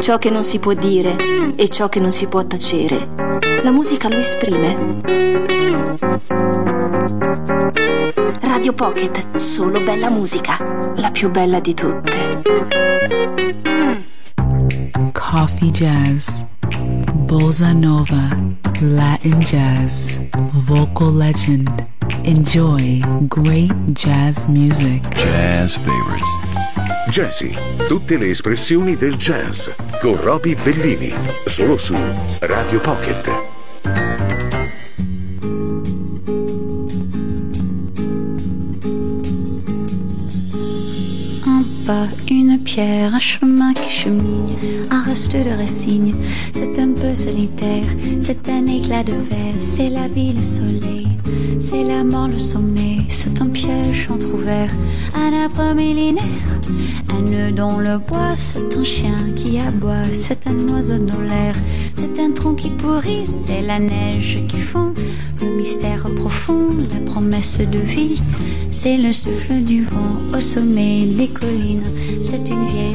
ciò che non si può dire e ciò che non si può tacere. La musica lo esprime. Radio Pocket, solo bella musica, la più bella di tutte. Coffee Jazz, Bossa Nova, Latin Jazz, Vocal Legend. Enjoy great jazz music. Jazz favorites. Jazzy, tutte le espressioni del jazz con Roby Bellini, solo su Radio Pocket. Un chemin qui chemine, un reste de résigne. C'est un peu solitaire, c'est un éclat de verre, c'est la vie, le soleil, c'est la mort, le sommet, c'est un piège entrouvert, un arbre millénaire, un nœud dans le bois, c'est un chien qui aboie, c'est un oiseau dans l'air, c'est un tronc qui pourrit, c'est la neige qui fond, le mystère profond, la promesse de vie, c'est le souffle du vent au sommet des collines. C'est une vieille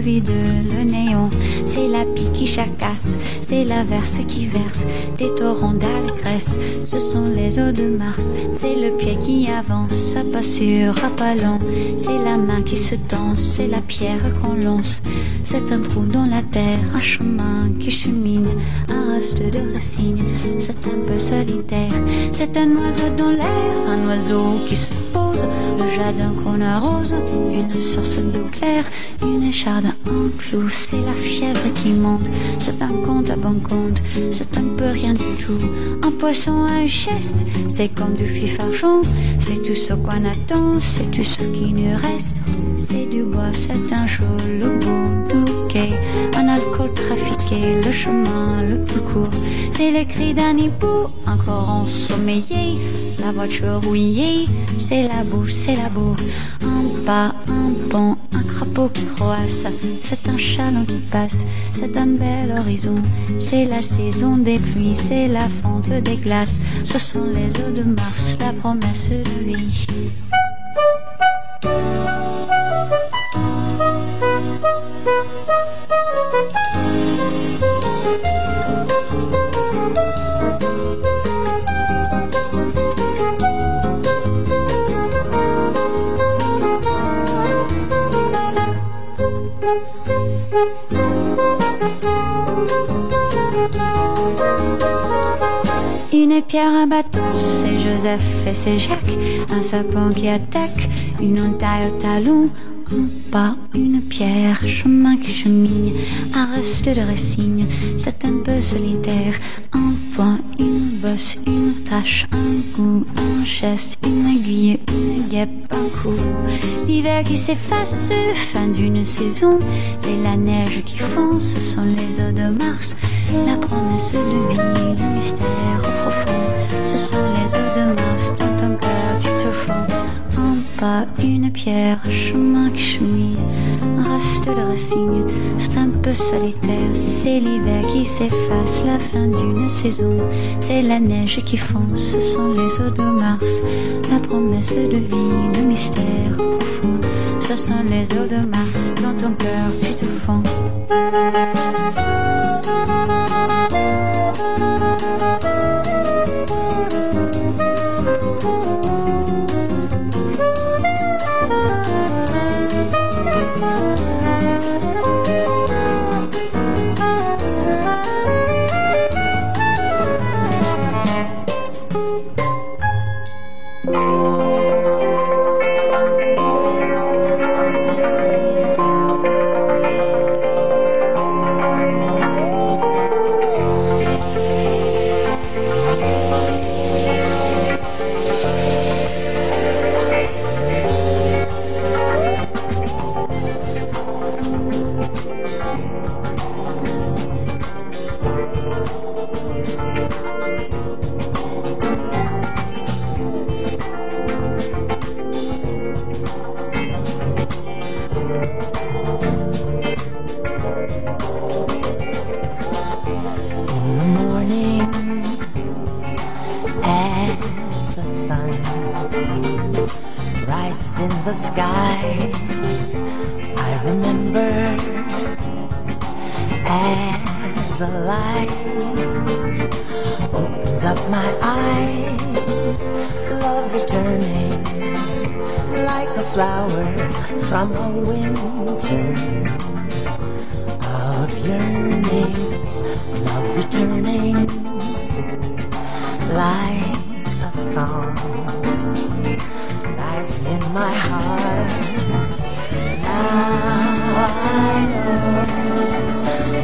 le. C'est la pie qui chacasse, c'est la verse qui verse des torrents d'algresse. Ce sont les eaux de Mars, c'est le pied qui avance, à pas sûr, à pas lent. C'est la main qui se tend, c'est la pierre qu'on lance. C'est un trou dans la terre, un chemin qui chemine, un reste de racines. C'est un peu solitaire, c'est un oiseau dans l'air, un oiseau qui se jardin qu'on arrose, une source d'eau claire, une écharde, un clou, c'est la fièvre qui monte, c'est un compte à bon compte, c'est un peu rien du tout, un poisson à une cheste, c'est comme du fifarchon, c'est tout ce qu'on attend, c'est tout ce qui nous reste, c'est du bois, c'est un jour, le un alcool trafiqué, le chemin le plus court, c'est les cris d'un hibou, encore ensommeillé, la voiture rouillée, c'est la boue, c'est la boue. Un pas, un pont, un crapaud qui croasse, c'est un chaland qui passe, c'est un bel horizon. C'est la saison des pluies, c'est la fonte des glaces, ce sont les eaux de Mars, la promesse de vie. Une pierre, un bateau, c'est Joseph et c'est Jacques. Un sapin qui attaque, une entaille au talon. Pas, une pierre, chemin qui chemine, un reste de résigne, c'est un peu solitaire. Un point, une bosse, une tâche, un goût, un geste, une aiguille, une guêpe, un coup. L'hiver qui s'efface, fin d'une saison, c'est la neige qui fond, ce sont les eaux de Mars, la promesse de vie, le mystère pas, une pierre, chemin qui chemine, reste de racine, c'est un peu solitaire, c'est l'hiver qui s'efface, la fin d'une saison, c'est la neige qui fond, ce sont les eaux de Mars, la promesse de vie, le mystère profond, ce sont les eaux de Mars, dans ton cœur tu te fonds.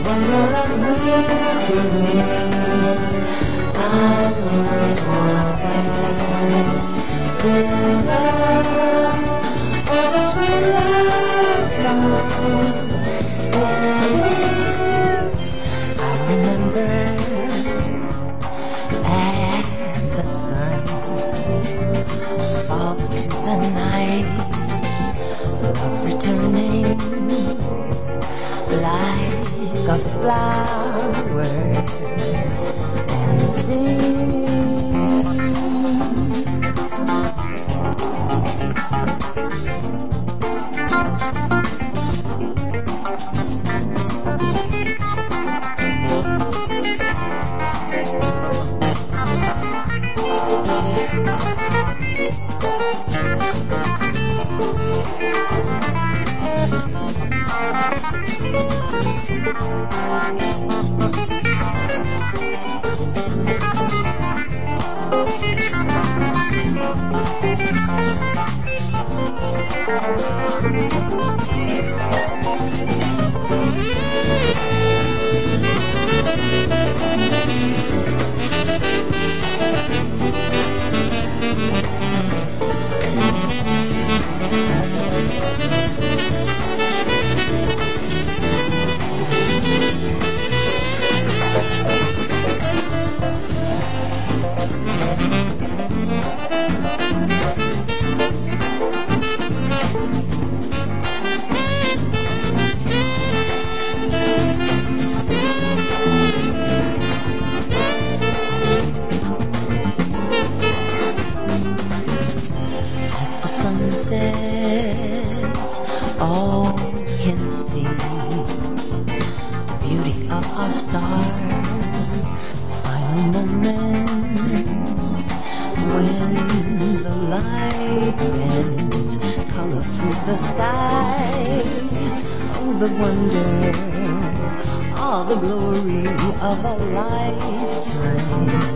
When your love leads to me, I. This love. the wonder, all the glory of a lifetime.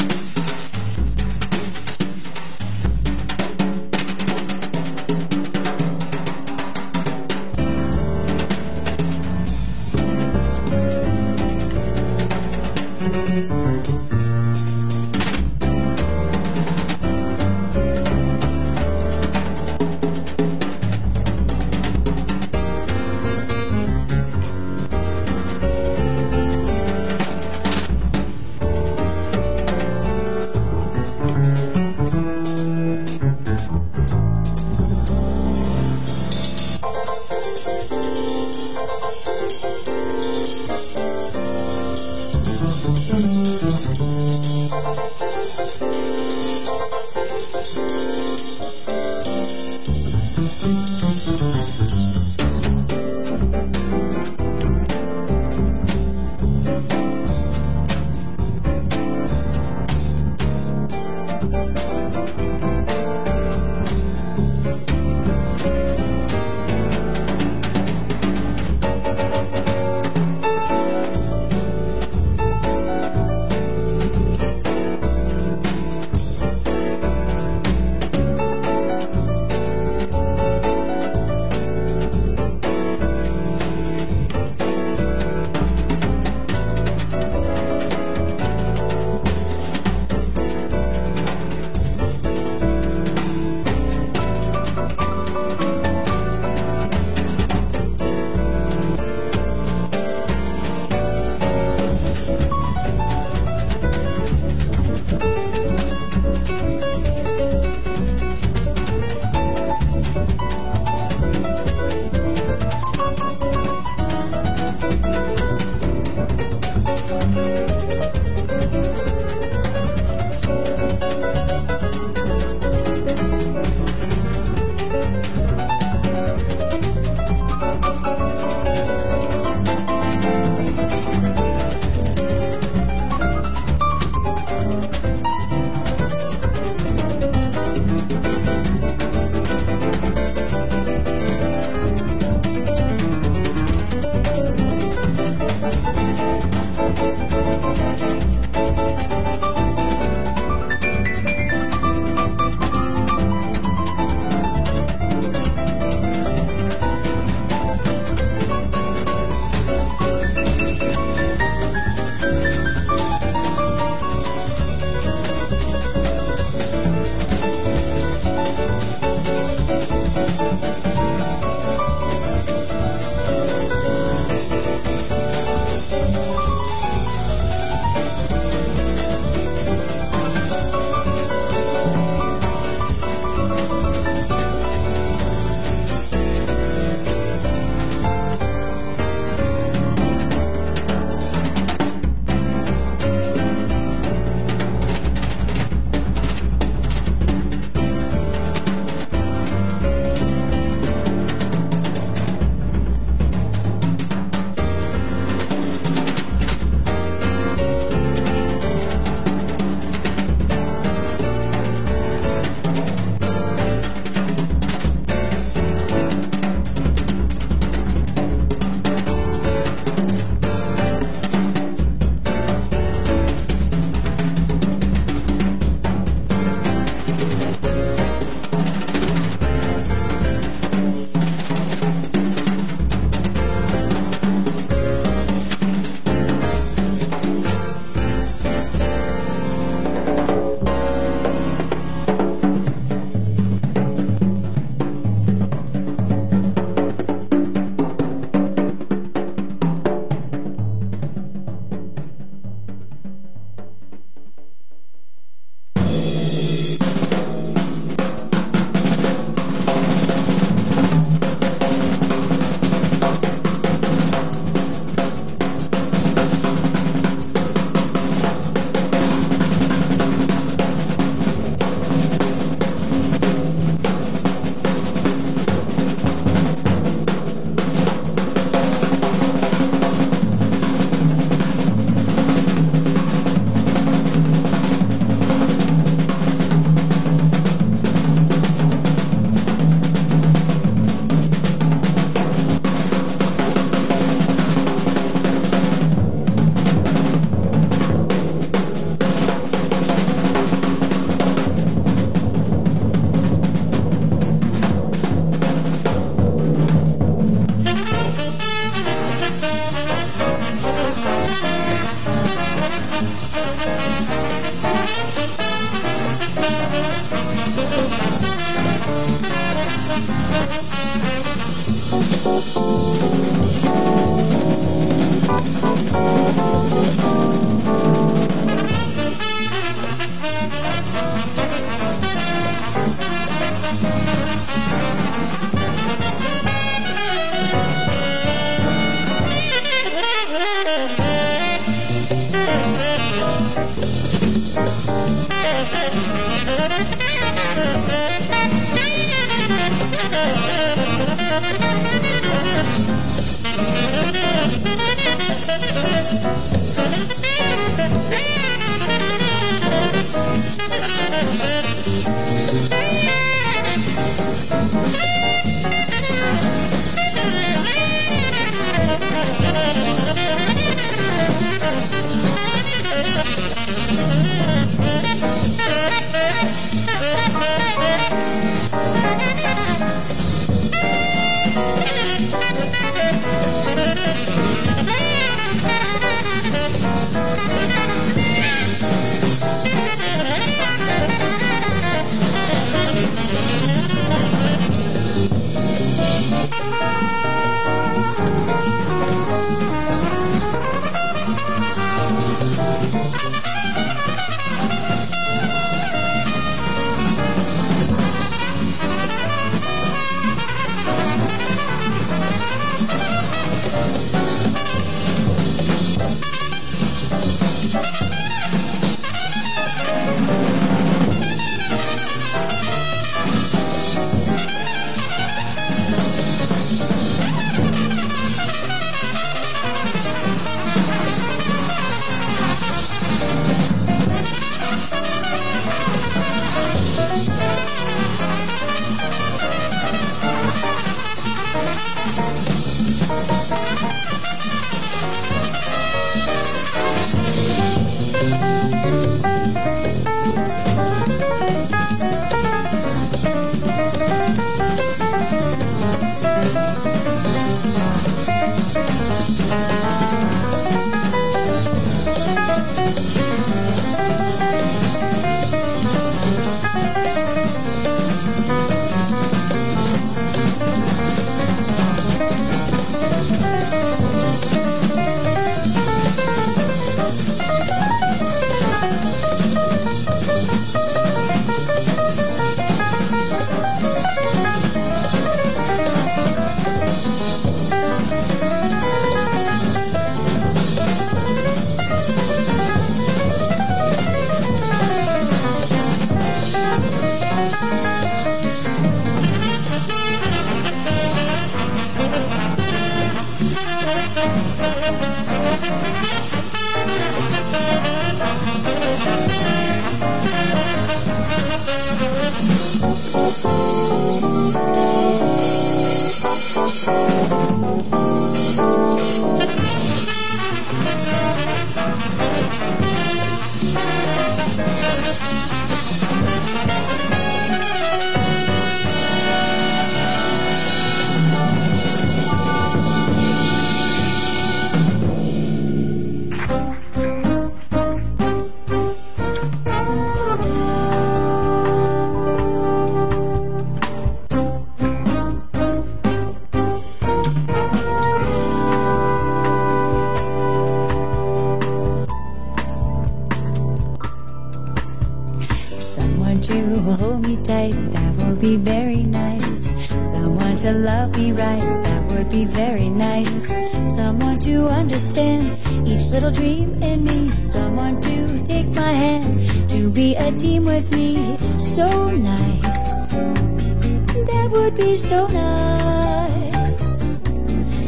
So nice.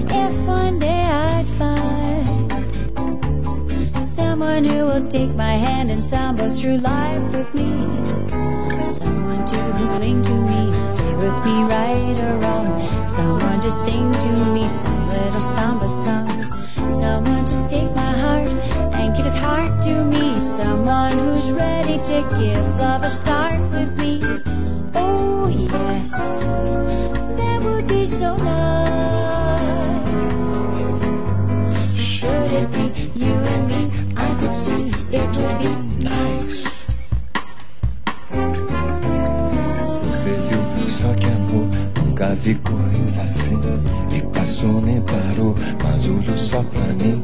If one day I'd find Someone who will take my hand and samba through life with me. Someone to cling to me, stay with me right or wrong. Someone to sing to me some little samba song. Someone to take my heart and give his heart to me. Someone who's ready to give love a start with me. So nice. Should it be you and me? I could see it would be nice. Você viu só que amor, nunca vi coisa assim. E passou nem parou, mas olhou só pra mim.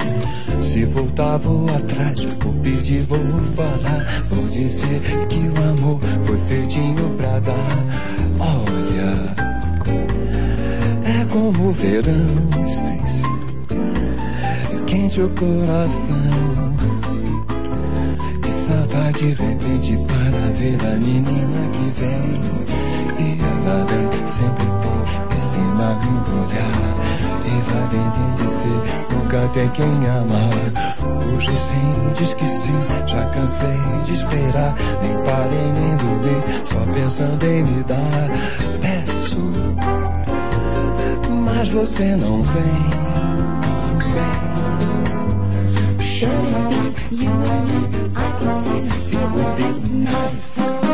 Se voltar, vou atrás, vou pedir, vou falar. Vou dizer que o amor foi feitinho pra dar. Olha, como o verão, Stacy. Quente o coração. Que salta de repente para ver a menina que vem. E ela vem, sempre tem esse mar no olhar. E vai vender de ser, nunca tem quem amar. Hoje sim, diz que sim, já cansei de esperar. Nem parei nem dormi, só pensando em me dar. Mas você não vem. It be you and me? I can see it would be nice.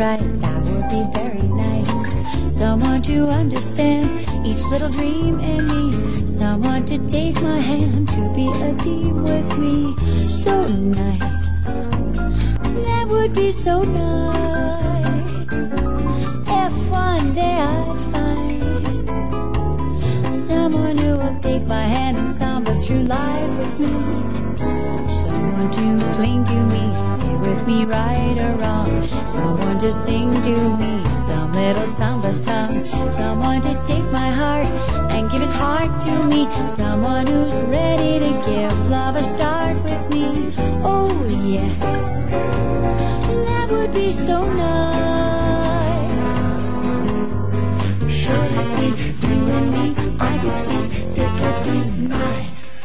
right. give his heart to me. Someone who's ready to give love a start with me. Oh, yes, that would be so nice. Should it be you and me? I could see it would be nice.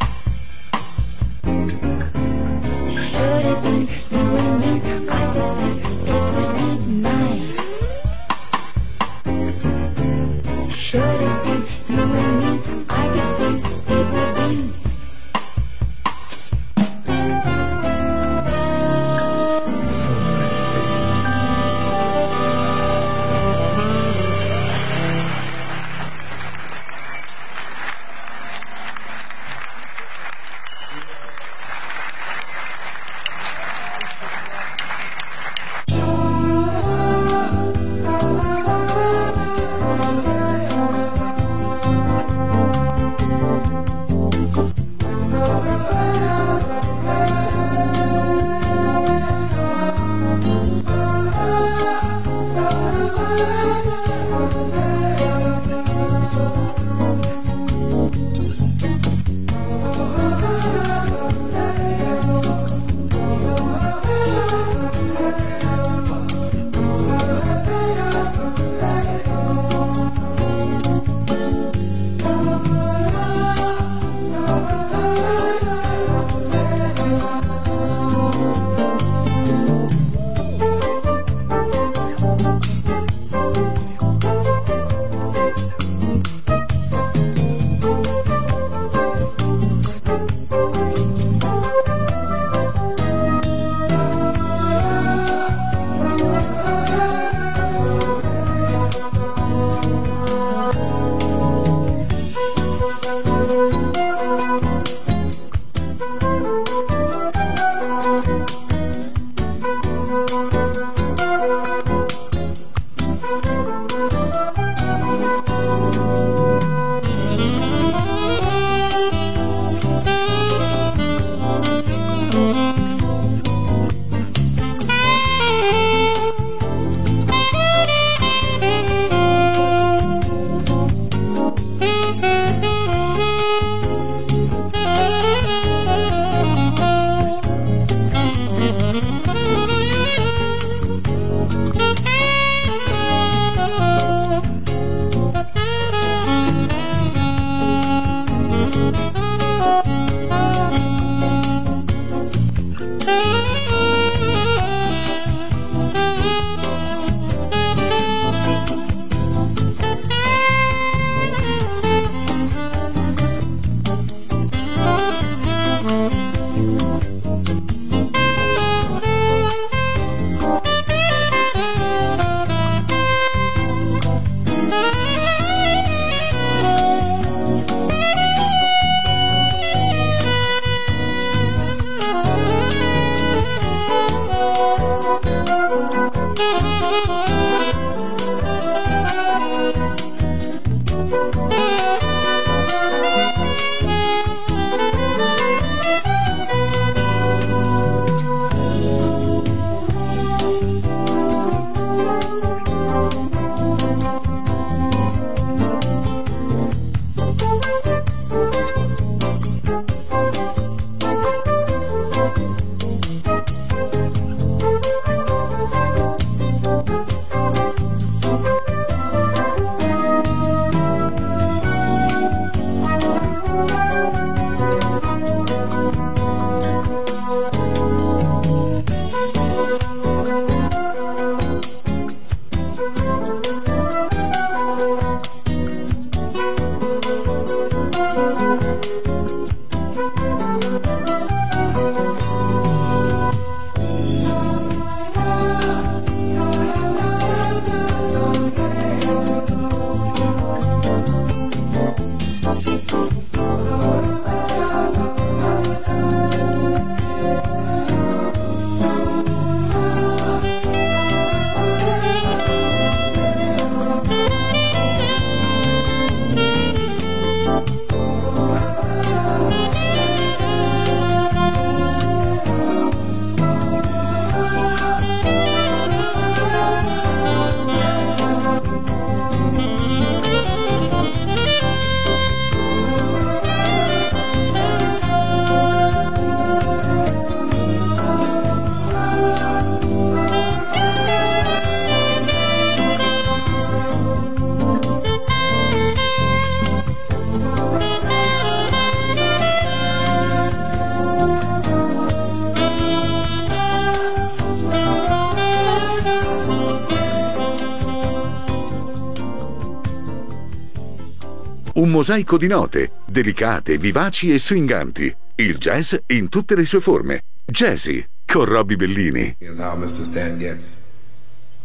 Mosaico di note, delicate, vivaci e swinganti. Il jazz in tutte le sue forme. Jazzy, con Robbie Bellini. Here's how Mr. Stan Getz,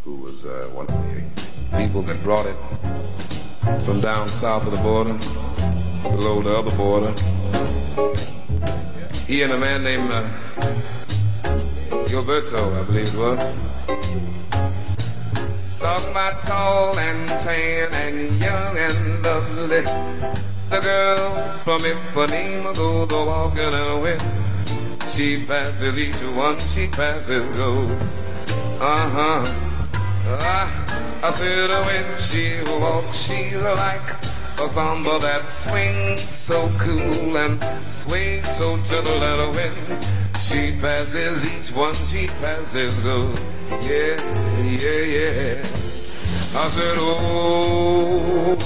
who was uh, one of the people that brought it from down south of the border, below the other border. He and a man named uh, Gilberto, I believe it was. Talking about tall and tan and young and lovely. The girl from Ipanema goes a walking in a. She passes each one, she passes goes. Uh-huh. I, I said when she walks, she's like a samba that swings so cool and sways so gentle that a wind. She passes each one, she passes goes. Yeah, yeah, yeah. I said, oh,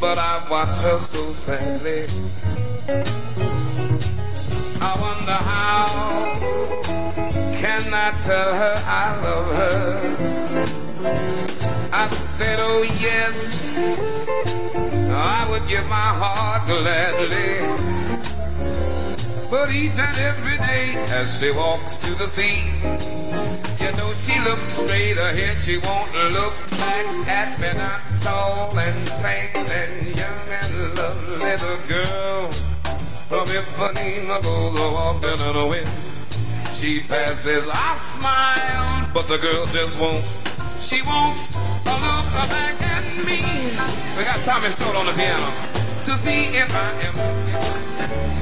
but I watch her so sadly. I wonder how can I tell her I love her? I said, oh yes, I would give my heart gladly. But each and every day as she walks to the sea, you know she looks straight ahead, she won't look back at me. Not tall and tan and young and lovely, the girl from Ipanema goes a walking in the wind. She passes, I smile, but the girl just won't. She won't look back at me. We got Tommy Stone on the piano to see if I am.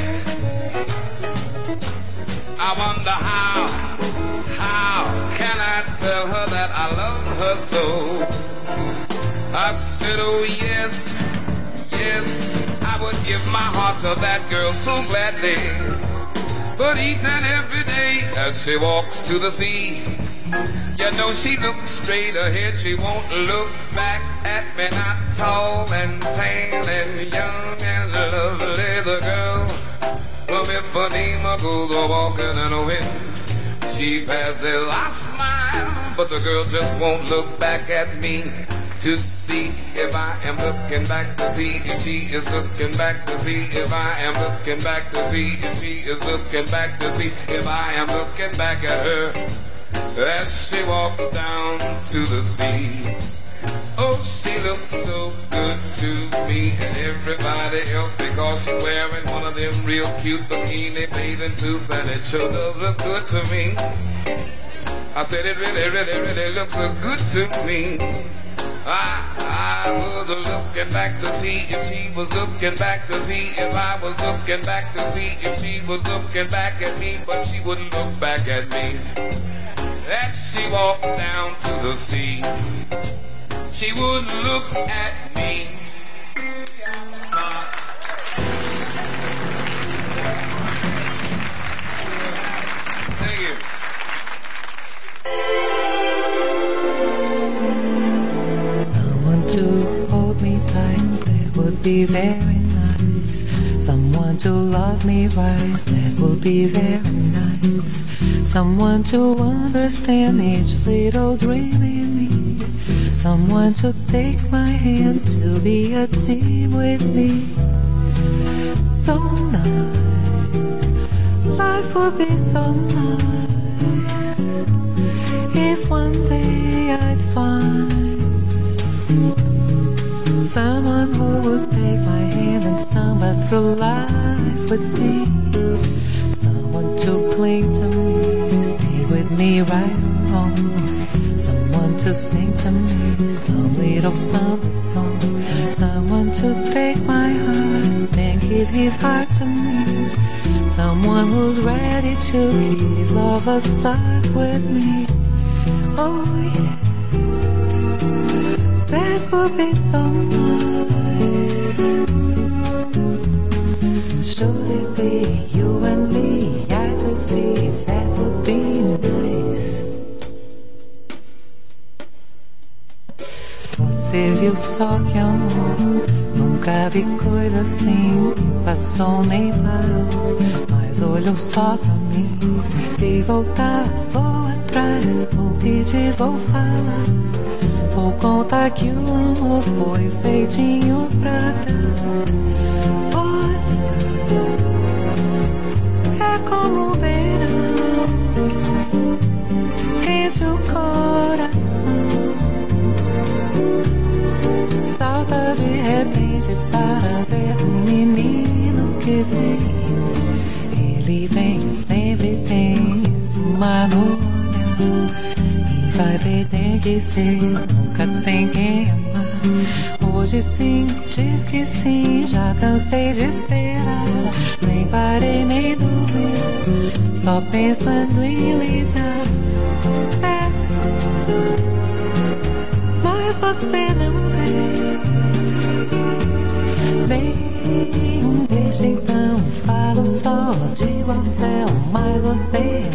so gladly. But each and every day as she walks to the sea, you know she looks straight ahead, she won't look back at me. Not tall and tan and young and lovely, the girl from Ipanema goes a walking in the wind. She passes, I smile, but the girl just won't look back at me to see if I am looking back to see if she is looking back to see if I am looking back to see if she is looking back to see if I am looking back at her as she walks down to the sea. Oh, she looks so good to me and everybody else because she's wearing one of them real cute bikini bathing suits and it sure does look good to me. I said it really, really, really looks so good to me. I, was looking back to see if she was looking back to see if I was looking back to see if she was looking back at me, but she wouldn't look back at me. As she walked down to the sea, she wouldn't look at me. Very nice. Someone to love me right, that would be very nice. Someone to understand each little dream in me. Someone to take my hand to be a team with me. So nice, life would be so nice if one day I'd find someone who would take my hand and samba through life with me. Someone to cling to me, stay with me right along. Someone to sing to me some little summer song. Someone to take my heart and give his heart to me. Someone who's ready to give love a start with me. Oh yeah, that would be so nice. Should it be you and me? I could see that would be nice. Você viu só que amor? Nunca vi coisa assim. Passou nem parou, mas olhou só pra mim. Se voltar, vou atrás. Vou pedir, vou falar. Vou contar que o amor foi feitinho pra dar. Ser, nunca tem quem amar. Hoje sim, diz que sim, já cansei de esperar. Nem parei, nem dormi, só pensando em lidar. Peço, mas você não vem. Bem, um beijo então, falo só, digo ao céu, mas você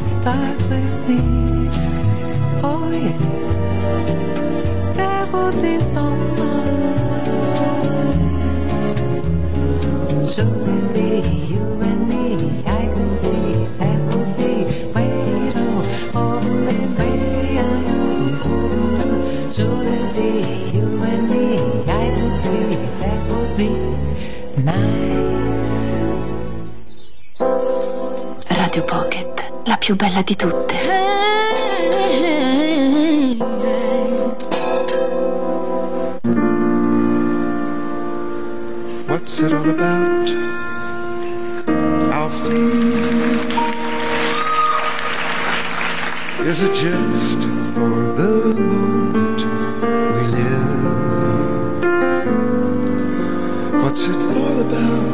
start with me. Oh yeah, that would be so. Surely bella di tutte. What's it all about? Alfie? Is it just for the moment we live? What's it all about?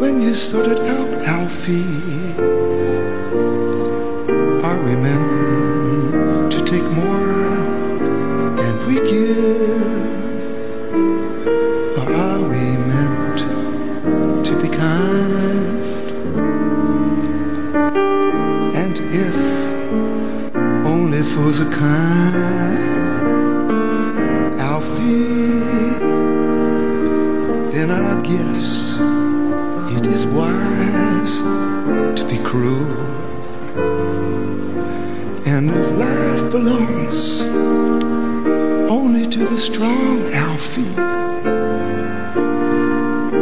When you sorted out Alfie, fools are kind, Alfie, then I guess it is wise to be cruel. And if life belongs only to the strong, Alfie.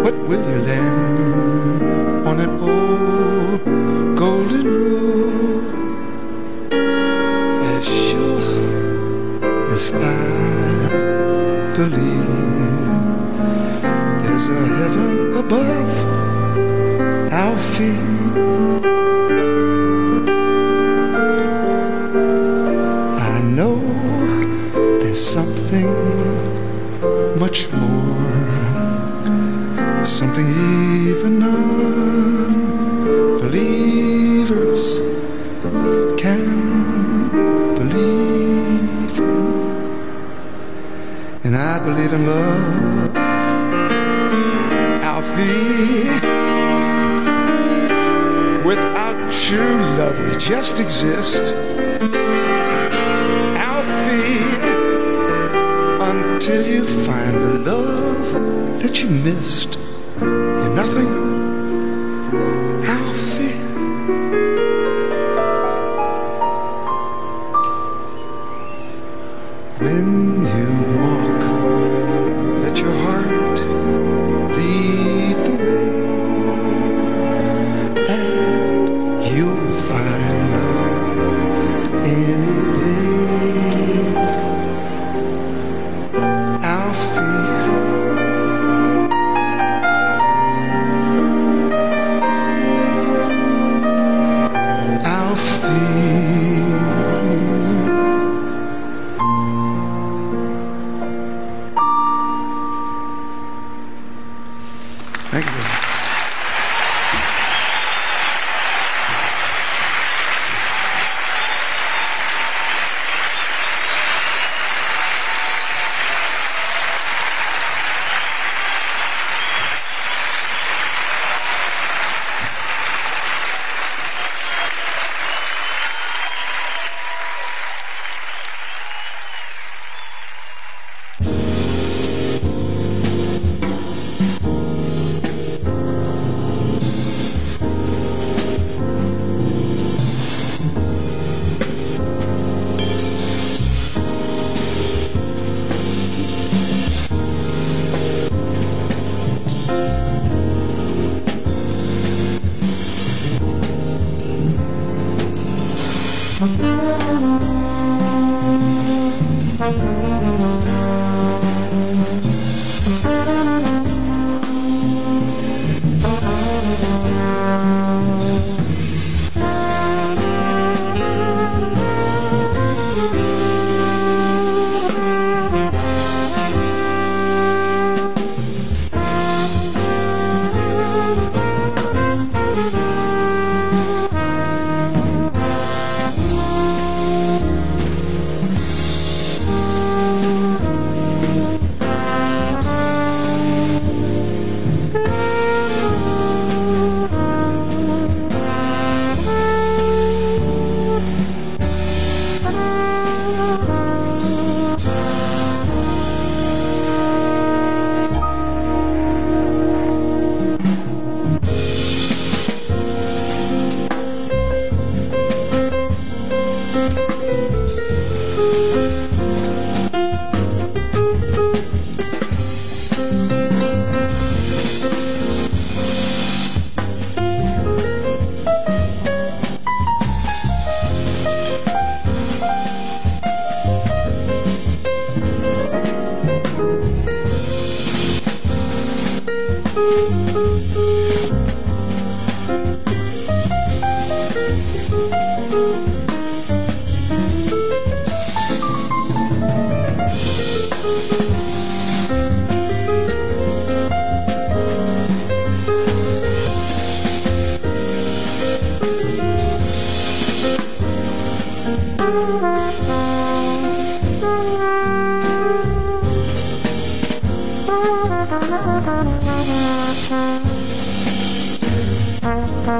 What will you lend on an old golden rule? True love, we just exist. Alfie, until you find the love that you missed. You're nothing,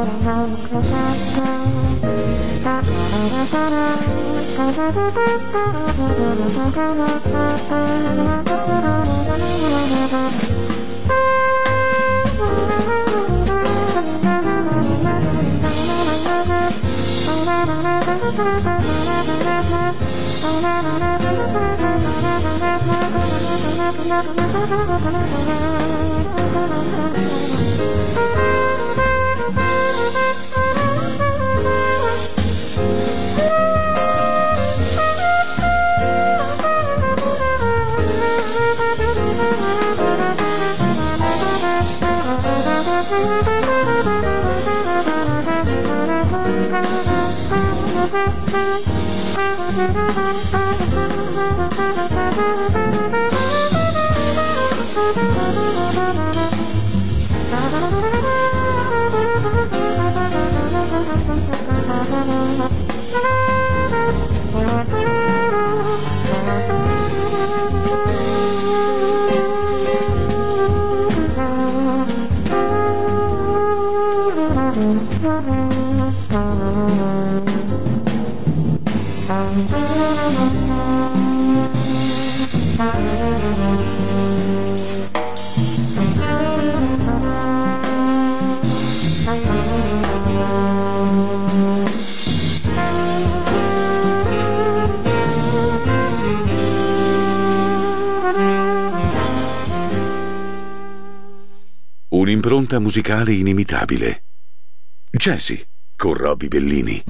Un'impronta musicale inimitabile. Jazzy con Robbie Bellini.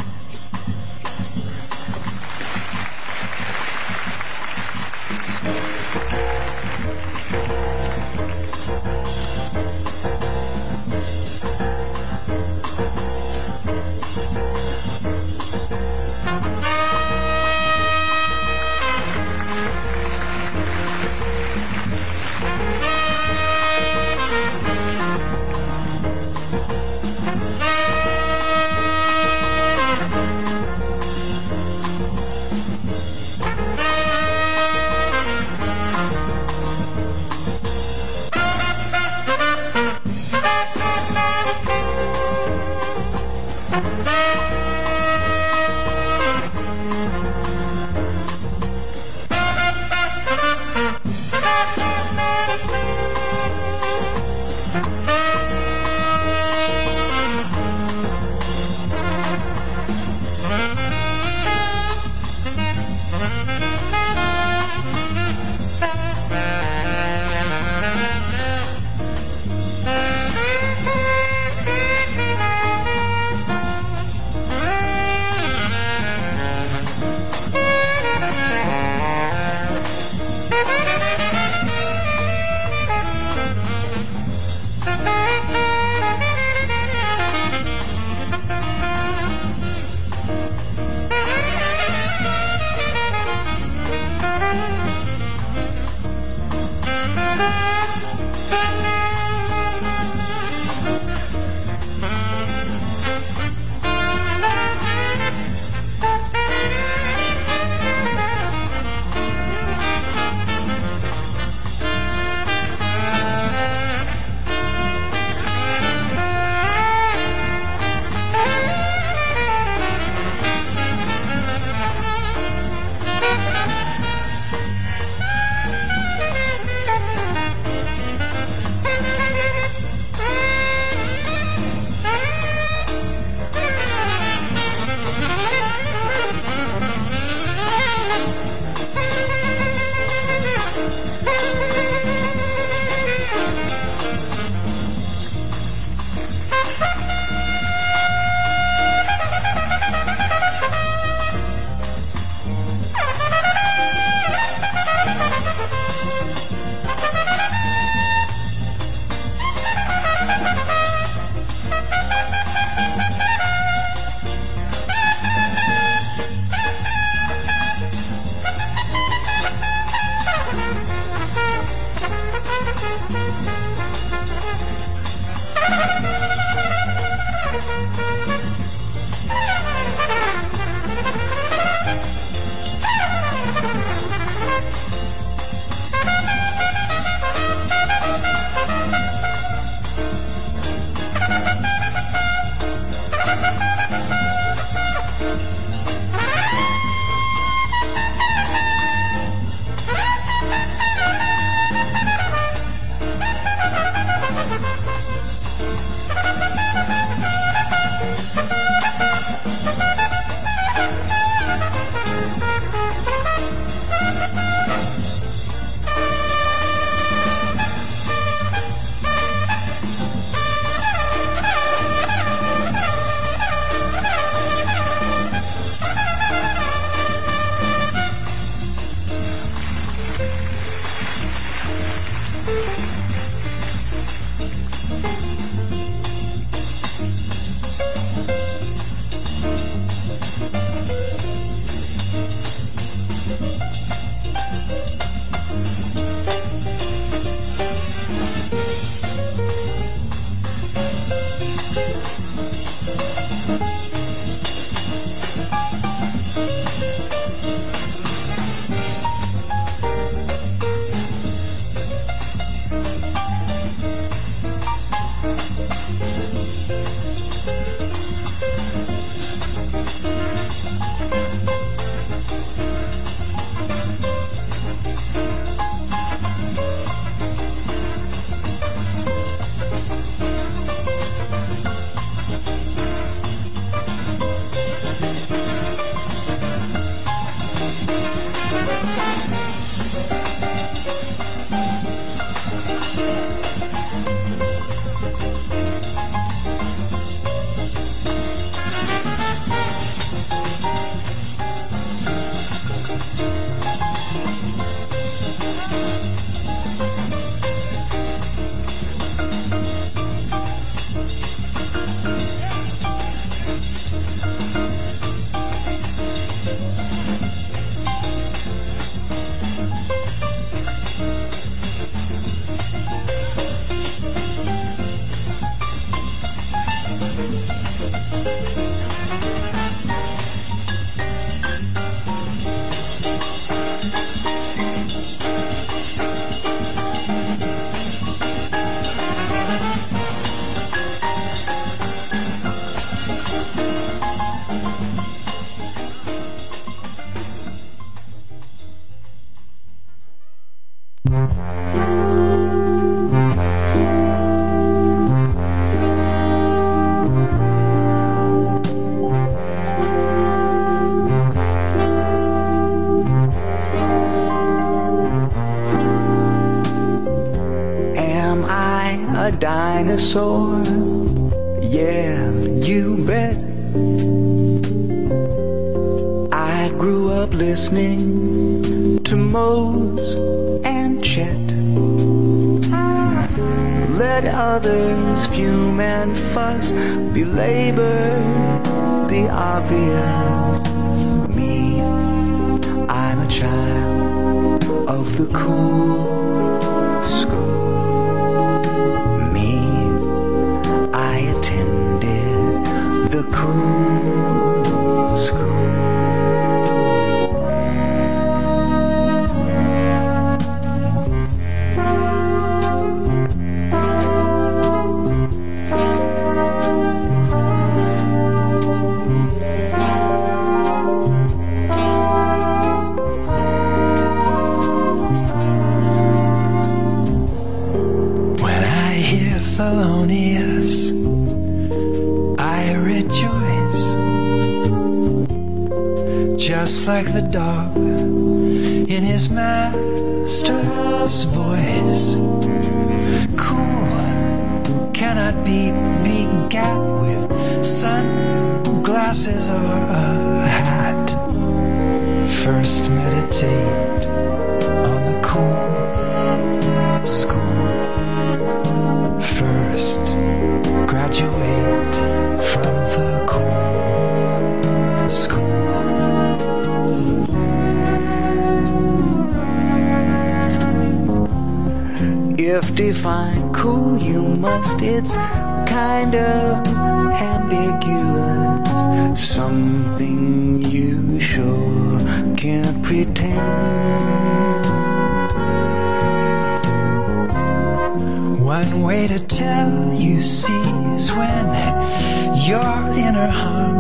Dinosaur. First meditate on the cool school. First graduate from the cool school. If define cool, you must. It's kind of pretend. One way to tell you see is when your inner harmony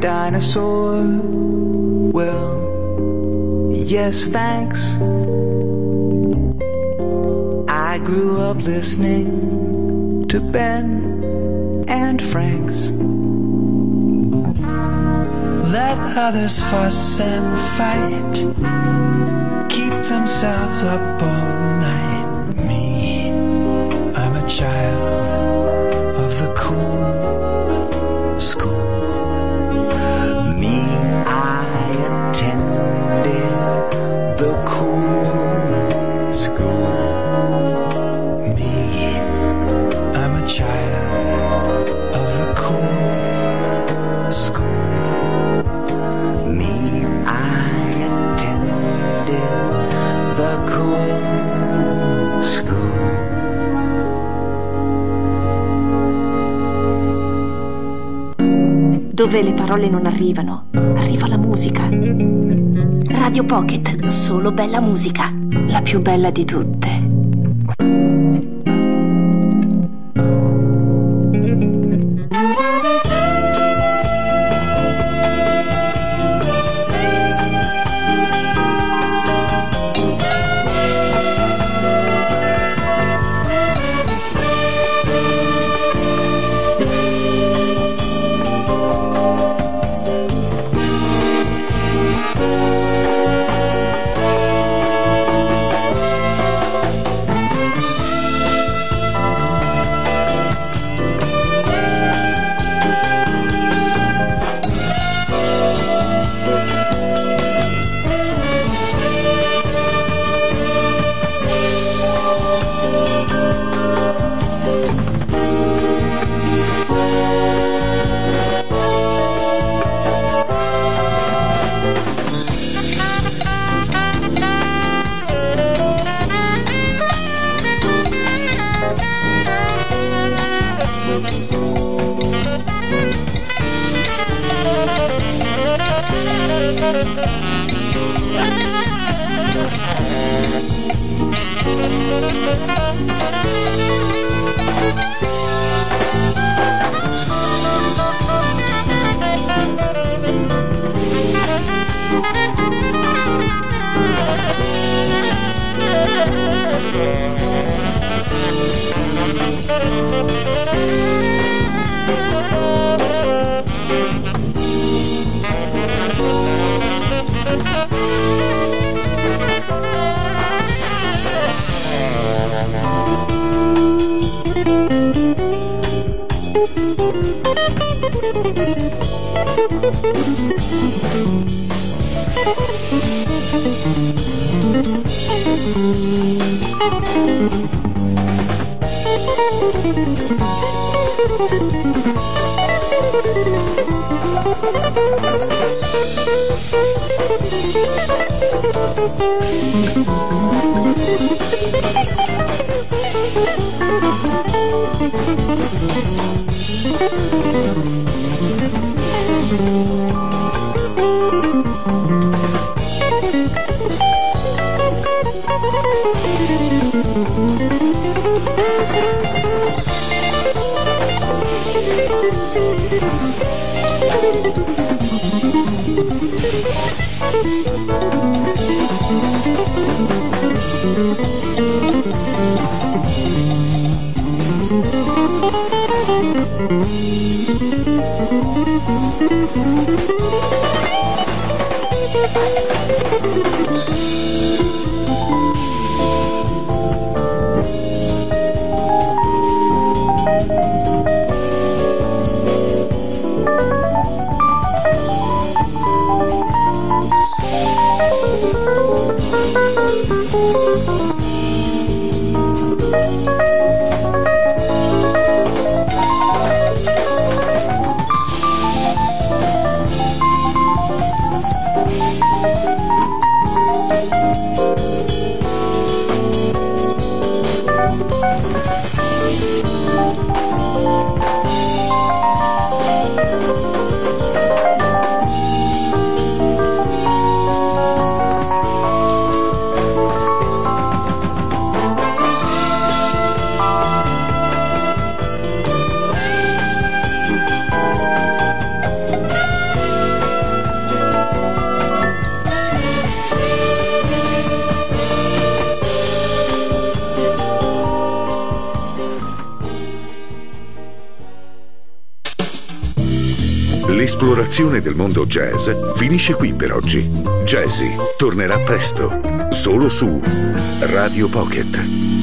dinosaur? Well, yes, thanks. I grew up listening to Ben and Franks. Let others fuss and fight, keep themselves up all Dove le parole non arrivano, arriva la musica. Radio Pocket, solo bella musica, la più bella di tutte. Jazz finisce qui per oggi. Jazzy tornerà presto, solo su Radio Pocket.